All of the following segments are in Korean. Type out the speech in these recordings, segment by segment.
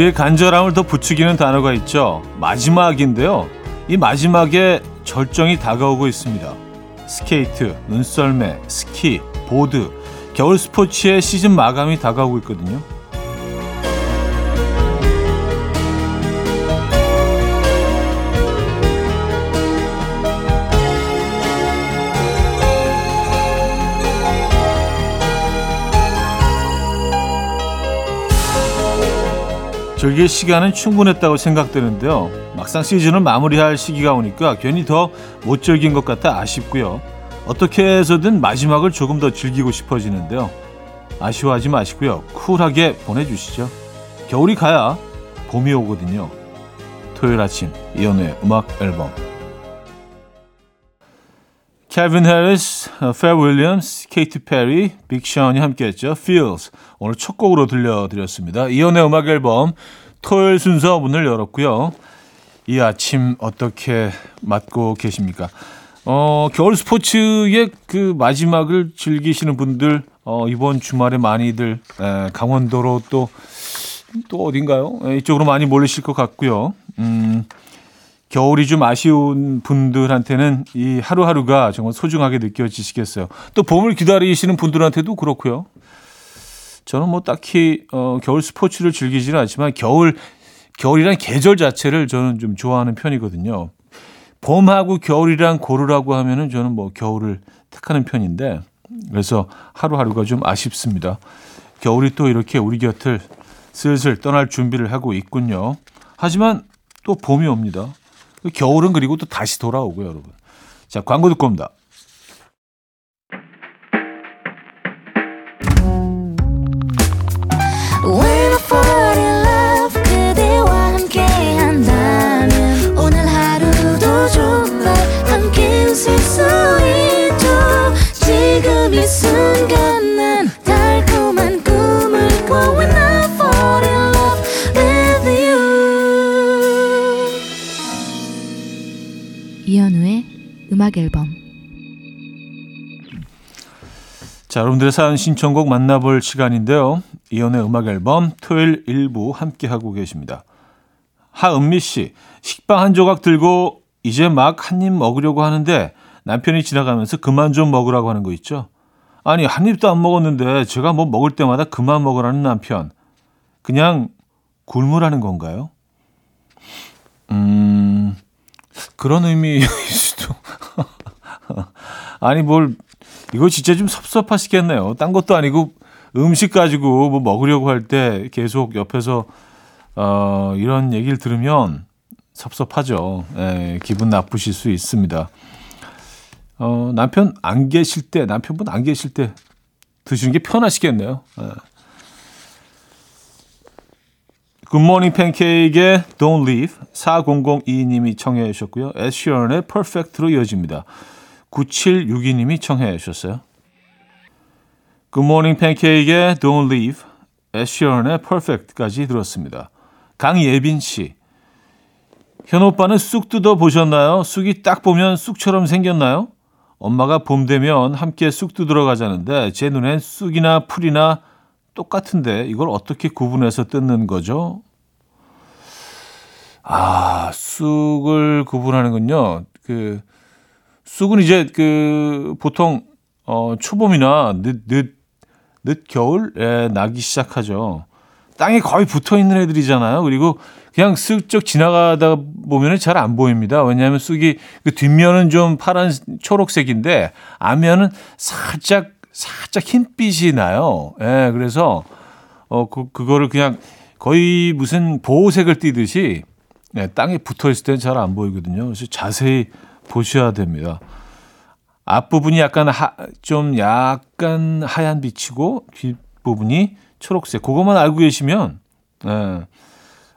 우리의 간절함을 더 부추기는 단어가 있죠. 마지막인데요. 이 마지막에 절정이 다가오고 있습니다. 스케이트, 눈썰매, 스키, 보드, 겨울 스포츠의 시즌 마감이 다가오고 있거든요. 즐길 시간은 충분했다고 생각되는데요. 막상 시즌을 마무리할 시기가 오니까 괜히 더 못 즐긴 것 같아 아쉽고요. 어떻게 해서든 마지막을 조금 더 즐기고 싶어지는데요. 아쉬워하지 마시고요. 쿨하게 보내주시죠. 겨울이 가야 봄이 오거든요. 토요일 아침 이현우의 음악 앨범 캘빈 해리스, 퍼렐 윌리엄스, 케이티 페리, 빅 션이 함께했죠. Feels 오늘 첫 곡으로 들려드렸습니다. 이연의 음악 앨범 토요일 순서 문을 열었고요. 이 아침 어떻게 맞고 계십니까? 어, 겨울 스포츠의 그 마지막을 즐기시는 분들 어, 이번 주말에 많이들 에, 강원도로 또또 어딘가요? 에, 이쪽으로 많이 몰리실 것 같고요. 음, 겨울이 좀 아쉬운 분들한테는 이 하루하루가 정말 소중하게 느껴지시겠어요. 또 봄을 기다리시는 분들한테도 그렇고요. 저는 뭐 딱히 어, 겨울 스포츠를 즐기지는 않지만 겨울 겨울이란 계절 자체를 저는 좀 좋아하는 편이거든요. 봄하고 겨울이랑 고르라고 하면은 저는 뭐 겨울을 택하는 편인데 그래서 하루하루가 좀 아쉽습니다. 겨울이 또 이렇게 우리 곁을 슬슬 떠날 준비를 하고 있군요. 하지만 또 봄이 옵니다. 겨울은 그리고 또 다시 돌아오고요, 여러분. 자, 광고 듣고 옵니다. 자, 여러분들의 사연 신청곡 만나볼 시간인데요. 이연의 음악 앨범 토요일 일부 함께 하고 계십니다. 하은미 씨, 식빵 한 조각 들고 이제 막 한 입 먹으려고 하는데 남편이 지나가면서 그만 좀 먹으라고 하는 거 있죠? 아니, 한 입도 안 먹었는데 제가 뭐 먹을 때마다 그만 먹으라는 남편. 그냥 굶으라는 건가요? 음, 그런 의미일 수도. 아니 뭘 이거 진짜 좀 섭섭하시겠네요. 딴 것도 아니고 음식 가지고 뭐 먹으려고 할 때 계속 옆에서 어 이런 얘기를 들으면 섭섭하죠. 예, 기분 나쁘실 수 있습니다. 어 남편 안 계실 때 남편분 안 계실 때 드시는 게 편하시겠네요. 예. 굿모닝 팬케이크의 Don't Leave 4002님이 청해 주셨고요. 에시언의 Perfect로 이어집니다. 9762님이 청해 주셨어요. 굿모닝 팬케이크의 Don't Leave, 에시언의 Perfect까지 들었습니다. 강예빈 씨. 현 오빠는 쑥 뜯어 보셨나요? 쑥이 딱 보면 쑥처럼 생겼나요? 엄마가 봄 되면 함께 쑥 뜯으러 가자는데 제 눈엔 쑥이나 풀이나 똑같은데 이걸 어떻게 구분해서 뜯는 거죠? 아, 쑥을 구분하는군요. 그 쑥은 이제 그 보통 어 초봄이나 늦 늦 늦 겨울에 나기 시작하죠. 땅에 거의 붙어 있는 애들이잖아요. 그리고 그냥 슬쩍 지나가다 보면은 잘안 보입니다. 왜냐하면 쑥이 그 뒷면은 좀 파란 초록색인데 앞면은 살짝 살짝 흰빛이 나요. 예, 그래서 어 그, 그거를 그냥 거의 무슨 보호색을 띠듯이 예, 땅에 붙어 있을 때는 잘 안 보이거든요. 그래서 자세히 보셔야 됩니다. 앞부분이 약간 하, 좀 약간 하얀 빛이고 뒷부분이 초록색. 그것만 알고 계시면 예,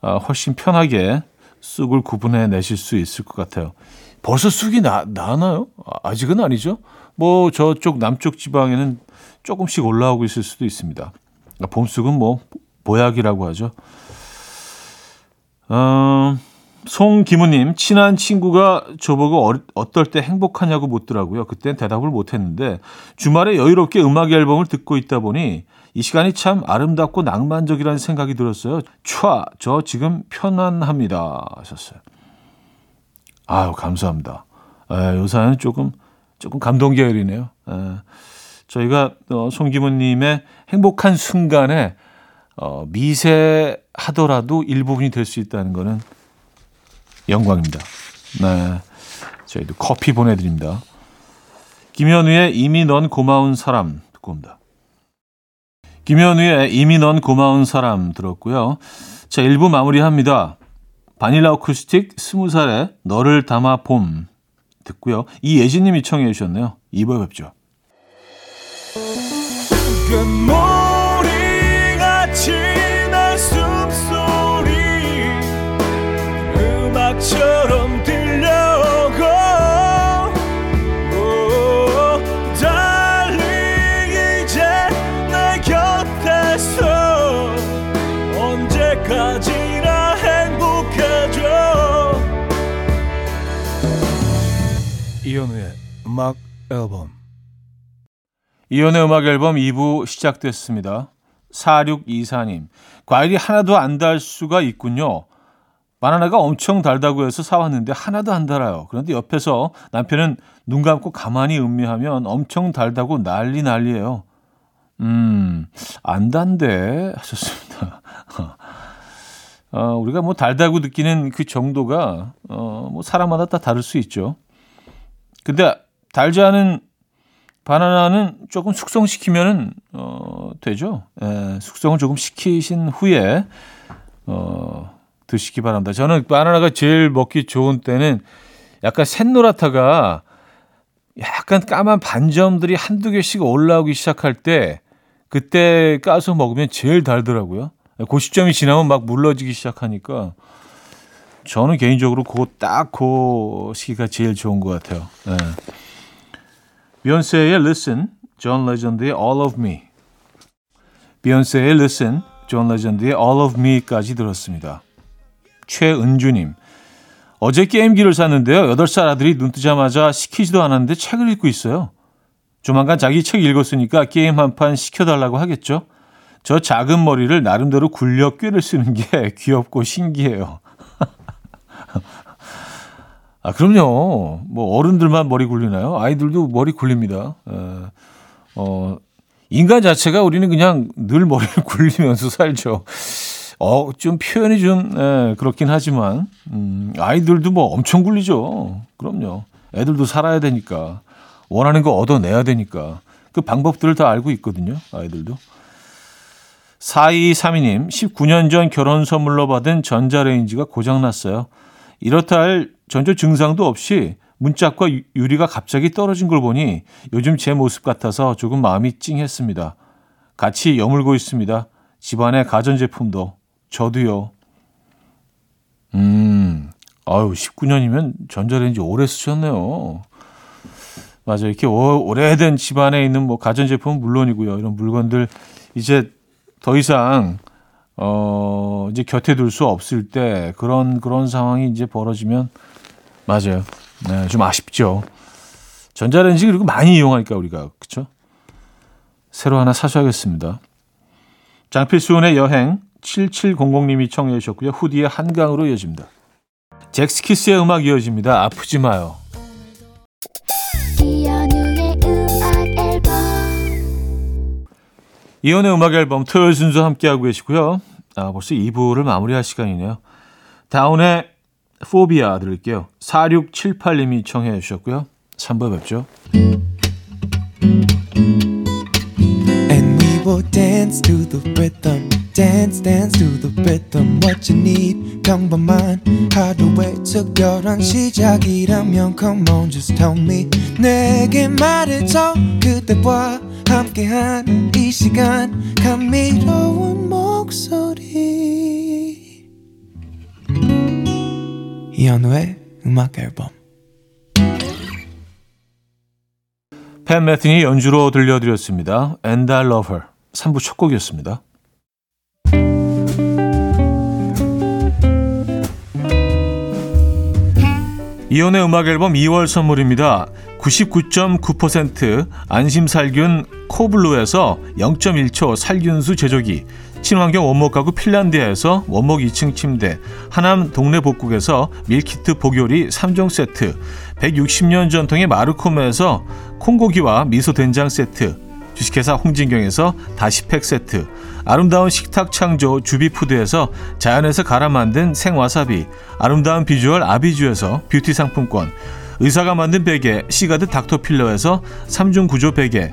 어, 훨씬 편하게 쑥을 구분해 내실 수 있을 것 같아요. 벌써 쑥이 나, 나나요? 아직은 아니죠. 뭐 저쪽 남쪽 지방에는 조금씩 올라오고 있을 수도 있습니다. 봄쑥은 뭐 보약이라고 하죠. 어, 송기무님, 친한 친구가 저보고 어, 어떨 때 행복하냐고 묻더라고요. 그땐 대답을 못했는데 주말에 여유롭게 음악 앨범을 듣고 있다 보니 이 시간이 참 아름답고 낭만적이라는 생각이 들었어요. 촤, 저 지금 편안합니다. 하셨어요. 아유, 감사합니다. 에, 요 사연은 조금, 조금 감동 계열이네요. 에, 저희가 어, 송기모님의 행복한 순간에 어, 미세하더라도 일부분이 될 수 있다는 거는 영광입니다. 네. 저희도 커피 보내드립니다. 김현우의 이미 넌 고마운 사람 듣고 옵니다. 김현우의 이미 넌 고마운 사람 들었고요. 자, 1부 마무리합니다. 바닐라 어쿠스틱 20살에 너를 담아 봄 듣고요. 이예진님이 청해 주셨네요. 2부에 뵙죠. 이현우의 음악 앨범 이연의 음악 앨범 2부 시작됐습니다. 4624님. 과일이 하나도 안 달 수가 있군요. 바나나가 엄청 달다고 해서 사왔는데 하나도 안 달아요. 그런데 옆에서 남편은 눈 감고 가만히 음미하면 엄청 달다고 난리 난리예요. 음, 안 단데 하셨습니다. 어, 우리가 뭐 달다고 느끼는 그 정도가 어, 뭐 사람마다 다 다를 수 있죠. 근데 달지 않은 바나나는 조금 숙성시키면은 어 되죠. 예, 숙성을 조금 시키신 후에 어 드시기 바랍니다. 저는 바나나가 제일 먹기 좋은 때는 약간 샛노랗다가 약간 까만 반점들이 한두 개씩 올라오기 시작할 때 그때 까서 먹으면 제일 달더라고요. 그 시점이 지나면 막 물러지기 시작하니까 저는 개인적으로 그거 딱그 시기가 제일 좋은 것 같아요. 예. 비욘세의 Listen, 존 레전드의 All of Me. 비욘세의 Listen, 존 레전드의 All of Me까지 들었습니다. 최은주님. 어제 게임기를 샀는데요. 8살 아들이 눈 뜨자마자 시키지도 않았는데 책을 읽고 있어요. 조만간 자기 책 읽었으니까 게임 한 판 시켜달라고 하겠죠. 저 작은 머리를 나름대로 굴려 꾀를 쓰는 게 귀엽고 신기해요. 아, 그럼요. 뭐 어른들만 머리 굴리나요? 아이들도 머리 굴립니다. 에, 어, 인간 자체가 우리는 그냥 늘 머리를 굴리면서 살죠. 어, 좀 표현이 좀 에, 그렇긴 하지만 음, 아이들도 뭐 엄청 굴리죠. 그럼요. 애들도 살아야 되니까 원하는 거 얻어내야 되니까 그 방법들을 다 알고 있거든요. 아이들도. 4232님, 19년 전 결혼 선물로 받은 전자레인지가 고장났어요. 이렇다 할 전조 증상도 없이 문짝과 유리가 갑자기 떨어진 걸 보니 요즘 제 모습 같아서 조금 마음이 찡했습니다. 같이 여물고 있습니다. 집안의 가전제품도. 저도요. 음, 아유, 19년이면 전자레인지 오래 쓰셨네요. 맞아요. 이렇게 오, 래된 집안에 있는 뭐 가전제품은 물론이고요. 이런 물건들 이제 더 이상 어, 이제 곁에 둘 수 없을 때 그런 그런 상황이 이제 벌어지면 맞아요. 네, 좀 아쉽죠. 전자레인지 그리고 많이 이용하니까 우리가 그렇죠? 새로 하나 사셔야겠습니다. 장필수원의 여행 7700님이 청해 주셨고요. 후디의 한강으로 이어집니다. 잭스키스의 음악 이어집니다. 아프지 마요. 이연우의 음악 앨범 이연의 음악 앨범 토요일 순서 함께하고 계시고요. 아, 벌써 2부를 마무리할 시간이네요. 다운의 포비아 들을게요. 4678님이 청해 주셨고요. 3부 뵙죠. Will dance to the rhythm. Dance, dance to the rhythm. What you need, 평범한 하루의 특별한 시작이라면 Come on, just tell me. 내게 말해줘. 그대와 함께한 이 시간. 감미로운 목소리. 이현우의 음악 앨범. 팬 매튼이 연주로 들려드렸습니다. And I Love Her 3부 첫 곡이었습니다. 이현우의 음악 앨범 2월 선물입니다. 99.9% 안심살균 코블루에서 0.1초 살균수 제조기, 친환경 원목 가구 핀란디아에서 원목 2층 침대, 하남 동네 복국에서 밀키트 복요리 3종 세트, 160년 전통의 마르코메에서 콩고기와 미소 된장 세트, 주식회사 홍진경에서 다시팩 세트, 아름다운 식탁 창조 주비푸드에서 자연에서 갈아 만든 생와사비, 아름다운 비주얼 아비주에서 뷰티 상품권, 의사가 만든 베개 시가드 닥터필러에서 3중 구조 베개,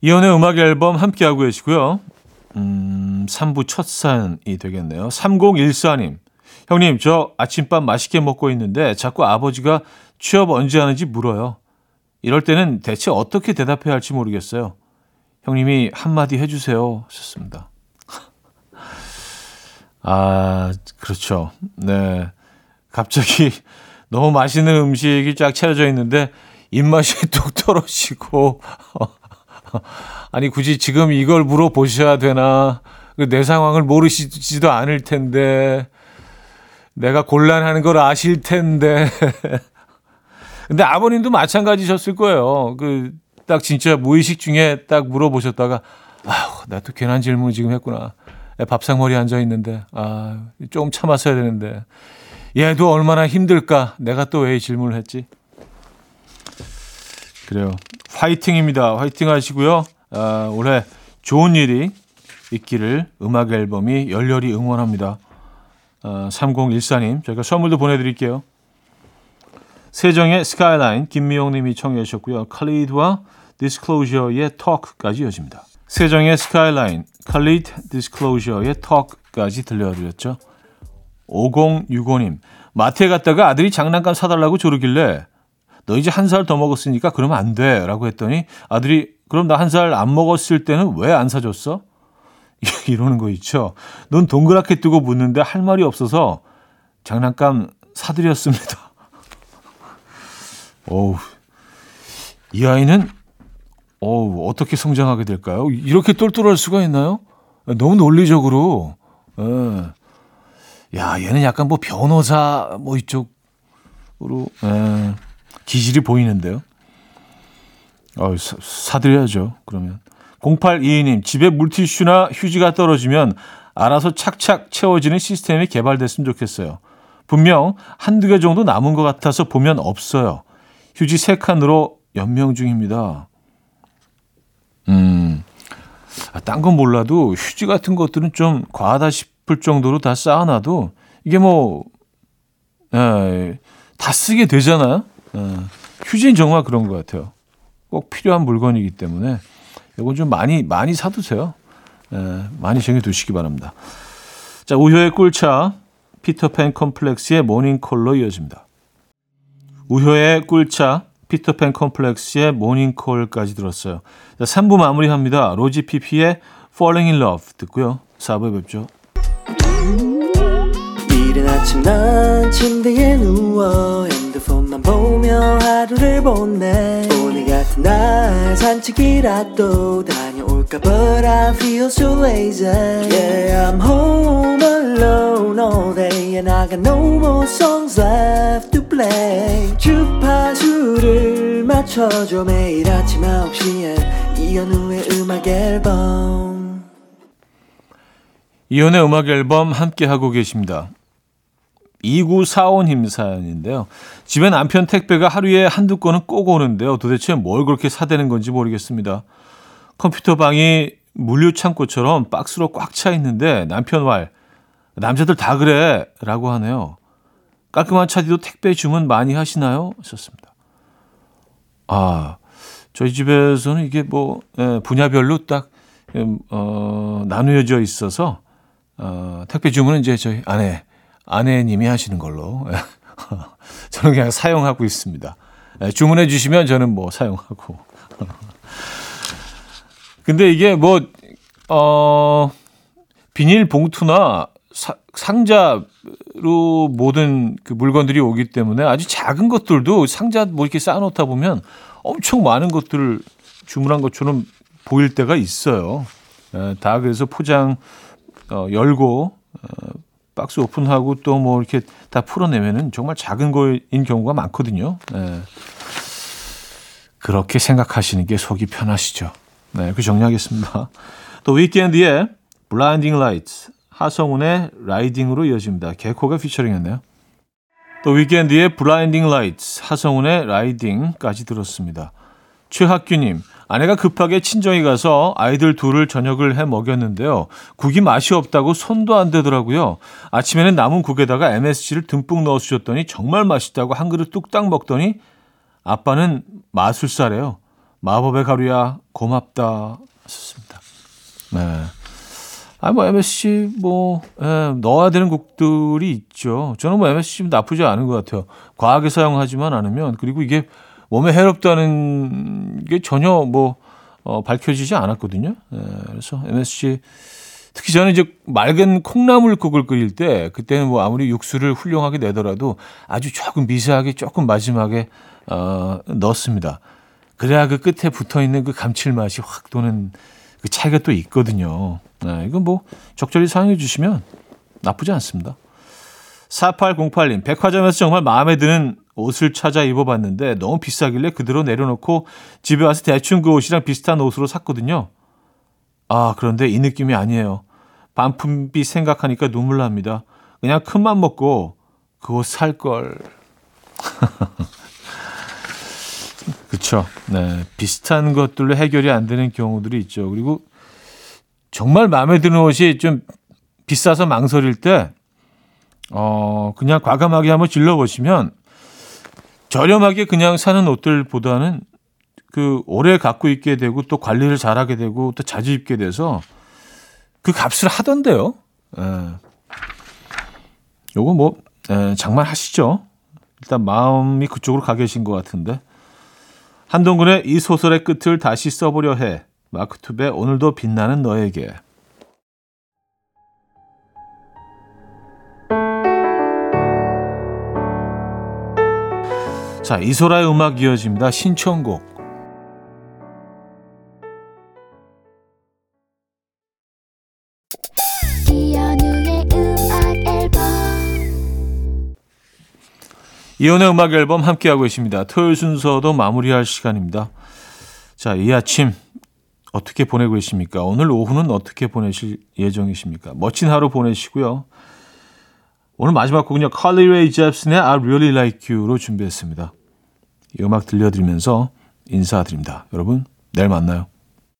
이연의 음악 앨범 함께하고 계시고요. 음, 3부 첫 사연이 되겠네요. 3014님. 형님, 저 아침밥 맛있게 먹고 있는데 자꾸 아버지가 취업 언제 하는지 물어요. 이럴 때는 대체 어떻게 대답해야 할지 모르겠어요. 형님이 한마디 해주세요. 하셨습니다. 아, 그렇죠. 네. 갑자기 너무 맛있는 음식이 쫙 차려져 있는데 입맛이 뚝 떨어지고. 아니 굳이 지금 이걸 물어보셔야 되나? 그내 상황을 모르시지도 않을 텐데. 내가 곤란하는 걸 아실 텐데. 근데 아버님도 마찬가지셨을 거예요. 그 딱 진짜 무의식 중에 딱 물어보셨다가 아우 나또 괜한 질문 지금 했구나 밥상머리 앉아 있는데 아 조금 참았어야 되는데 얘도 얼마나 힘들까 내가 또 왜 질문을 했지 그래요. 화이팅입니다. 화이팅 하시고요. 아, 올해 좋은 일이 있기를 음악 앨범이 열렬히 응원합니다. 아, 3014님, 저희가 선물도 보내드릴게요. 세정의 스카이라인, 김미영 님이 청해 주셨고요. 칼리드와 디스클로저의 Talk까지 이어집니다. 세정의 스카이라인, 칼리드 디스클로저의 Talk까지 들려드렸죠. 5065님, 마트에 갔다가 아들이 장난감 사달라고 조르길래 너 이제 한 살 더 먹었으니까 그러면 안 돼. 라고 했더니 아들이 그럼 나 한 살 안 먹었을 때는 왜 안 사줬어? 이러는 거 있죠. 눈 동그랗게 뜨고 묻는데 할 말이 없어서 장난감 사드렸습니다. 어우, 이 아이는, 어우, 어떻게 성장하게 될까요? 이렇게 똘똘할 수가 있나요? 너무 논리적으로. 예. 야, 얘는 약간 뭐 변호사 뭐 이쪽으로, 예. 기질이 보이는데요. 어, 사, 사드려야죠. 그러면 0822님 집에 물티슈나 휴지가 떨어지면 알아서 착착 채워지는 시스템이 개발됐으면 좋겠어요. 분명 한두 개 정도 남은 것 같아서 보면 없어요. 휴지 세 칸으로 연명 중입니다. 음, 아, 딴건 몰라도 휴지 같은 것들은 좀 과하다 싶을 정도로 다 쌓아놔도 이게 뭐, 에, 다 쓰게 되잖아요. 에, 휴지는 정말 그런 것 같아요. 꼭 필요한 물건이기 때문에 이건 좀 많이 많이 사두세요. 에, 많이 정해두시기 바랍니다. 자, 우효의 꿀차 피터팬 컴플렉스의 모닝콜로 이어집니다. 우효의 꿀차 피터팬 컴플렉스의 모닝콜까지 들었어요. 자, 3부 마무리합니다. 로지 피피의 Falling in Love 듣고요. 4부에 뵙죠. 이른 아침 난 침대에 누워 핸드폰만 보며 하루를 보내 오늘 같은 날 산책이라도 다 녀올까 But I feel so lazy Yeah I'm home alone all day And I got no more songs left to play 주파수를 맞춰줘 매일 아침 9시에 이현우의 음악 앨범 이혼의 음악 앨범 함께 하고 계십니다. 2945님 사연인데요. 집에 남편 택배가 하루에 한두 건은 꼭 오는데요. 도대체 뭘 그렇게 사대는 건지 모르겠습니다. 컴퓨터 방이 물류 창고처럼 박스로 꽉 차 있는데 남편 말 남자들 다 그래 라고 하네요. 깔끔한 차디도 택배 주문 많이 하시나요? 하셨습니다. 아, 저희 집에서는 이게 뭐 예, 분야별로 딱 음, 어, 나누어져 있어서 어, 택배 주문은 이제 저희 아내, 아내님이 하시는 걸로. 저는 그냥 사용하고 있습니다. 예, 주문해 주시면 저는 뭐 사용하고. 근데 이게 뭐, 어, 비닐 봉투나 사, 상자로 모든 그 물건들이 오기 때문에 아주 작은 것들도 상자 뭐 이렇게 쌓아놓다 보면 엄청 많은 것들을 주문한 것처럼 보일 때가 있어요. 예, 다 그래서 포장 어, 열고 어, 박스 오픈하고 또 뭐 이렇게 다 풀어내면은 정말 작은 거인 경우가 많거든요. 네. 그렇게 생각하시는 게 속이 편하시죠. 네, 그 정리하겠습니다. 또 위켄드의 Blinding Lights, 하성운의 라이딩으로 이어집니다. 개코가 피처링했네요. 또 위켄드의 Blinding Lights, 하성운의 라이딩까지 들었습니다. 최학규님, 아내가 급하게 친정에 가서 아이들 둘을 저녁을 해 먹였는데요. 국이 맛이 없다고 손도 안 대더라고요. 아침에는 남은 국에다가 MSG를 듬뿍 넣어주셨더니 정말 맛있다고 한 그릇 뚝딱 먹더니 아빠는 마술사래요. 마법의 가루야 고맙다 하셨습니다. 네. 아, 뭐, MSG, 뭐, 예, 넣어야 되는 곡들이 있죠. 저는 뭐, MSG 나쁘지 않은 것 같아요. 과하게 사용하지만 않으면, 그리고 이게 몸에 해롭다는 게 전혀 뭐, 어, 밝혀지지 않았거든요. 예, 그래서 MSG, 특히 저는 이제 맑은 콩나물국을 끓일 때, 그때는 뭐 아무리 육수를 훌륭하게 내더라도 아주 조금 미세하게 조금 마지막에, 어, 넣습니다. 그래야 그 끝에 붙어 있는 그 감칠맛이 확 도는 그 차이가 또 있거든요. 네, 이건 뭐 적절히 사용해 주시면 나쁘지 않습니다. 4808님, 백화점에서 정말 마음에 드는 옷을 찾아 입어봤는데 너무 비싸길래 그대로 내려놓고 집에 와서 대충 그 옷이랑 비슷한 옷으로 샀거든요. 아, 그런데 이 느낌이 아니에요. 반품비 생각하니까 눈물 납니다. 그냥 큰맘 먹고 그 옷 살 걸. 그렇죠. 네, 비슷한 것들로 해결이 안 되는 경우들이 있죠. 그리고 정말 마음에 드는 옷이 좀 비싸서 망설일 때, 어, 그냥 과감하게 한번 질러보시면 저렴하게 그냥 사는 옷들보다는 그 오래 갖고 있게 되고 또 관리를 잘하게 되고 또 자주 입게 돼서 그 값을 하던데요. 예. 요거 뭐 예, 장만하시죠. 일단 마음이 그쪽으로 가 계신 것 같은데. 한동근의 이 소설의 끝을 다시 써보려 해. 마크 투베 오늘도 빛나는 너에게. 자, 이소라의 음악 이어집니다. 신청곡. 이혼의 음악 앨범 함께하고 계십니다. 토요일 순서도 마무리할 시간입니다. 자, 이 아침 어떻게 보내고 계십니까? 오늘 오후는 어떻게 보내실 예정이십니까? 멋진 하루 보내시고요. 오늘 마지막 곡은요. 칼리 레이 잽슨의 I Really Like You로 준비했습니다. 이 음악 들려드리면서 인사드립니다. 여러분, 내일 만나요.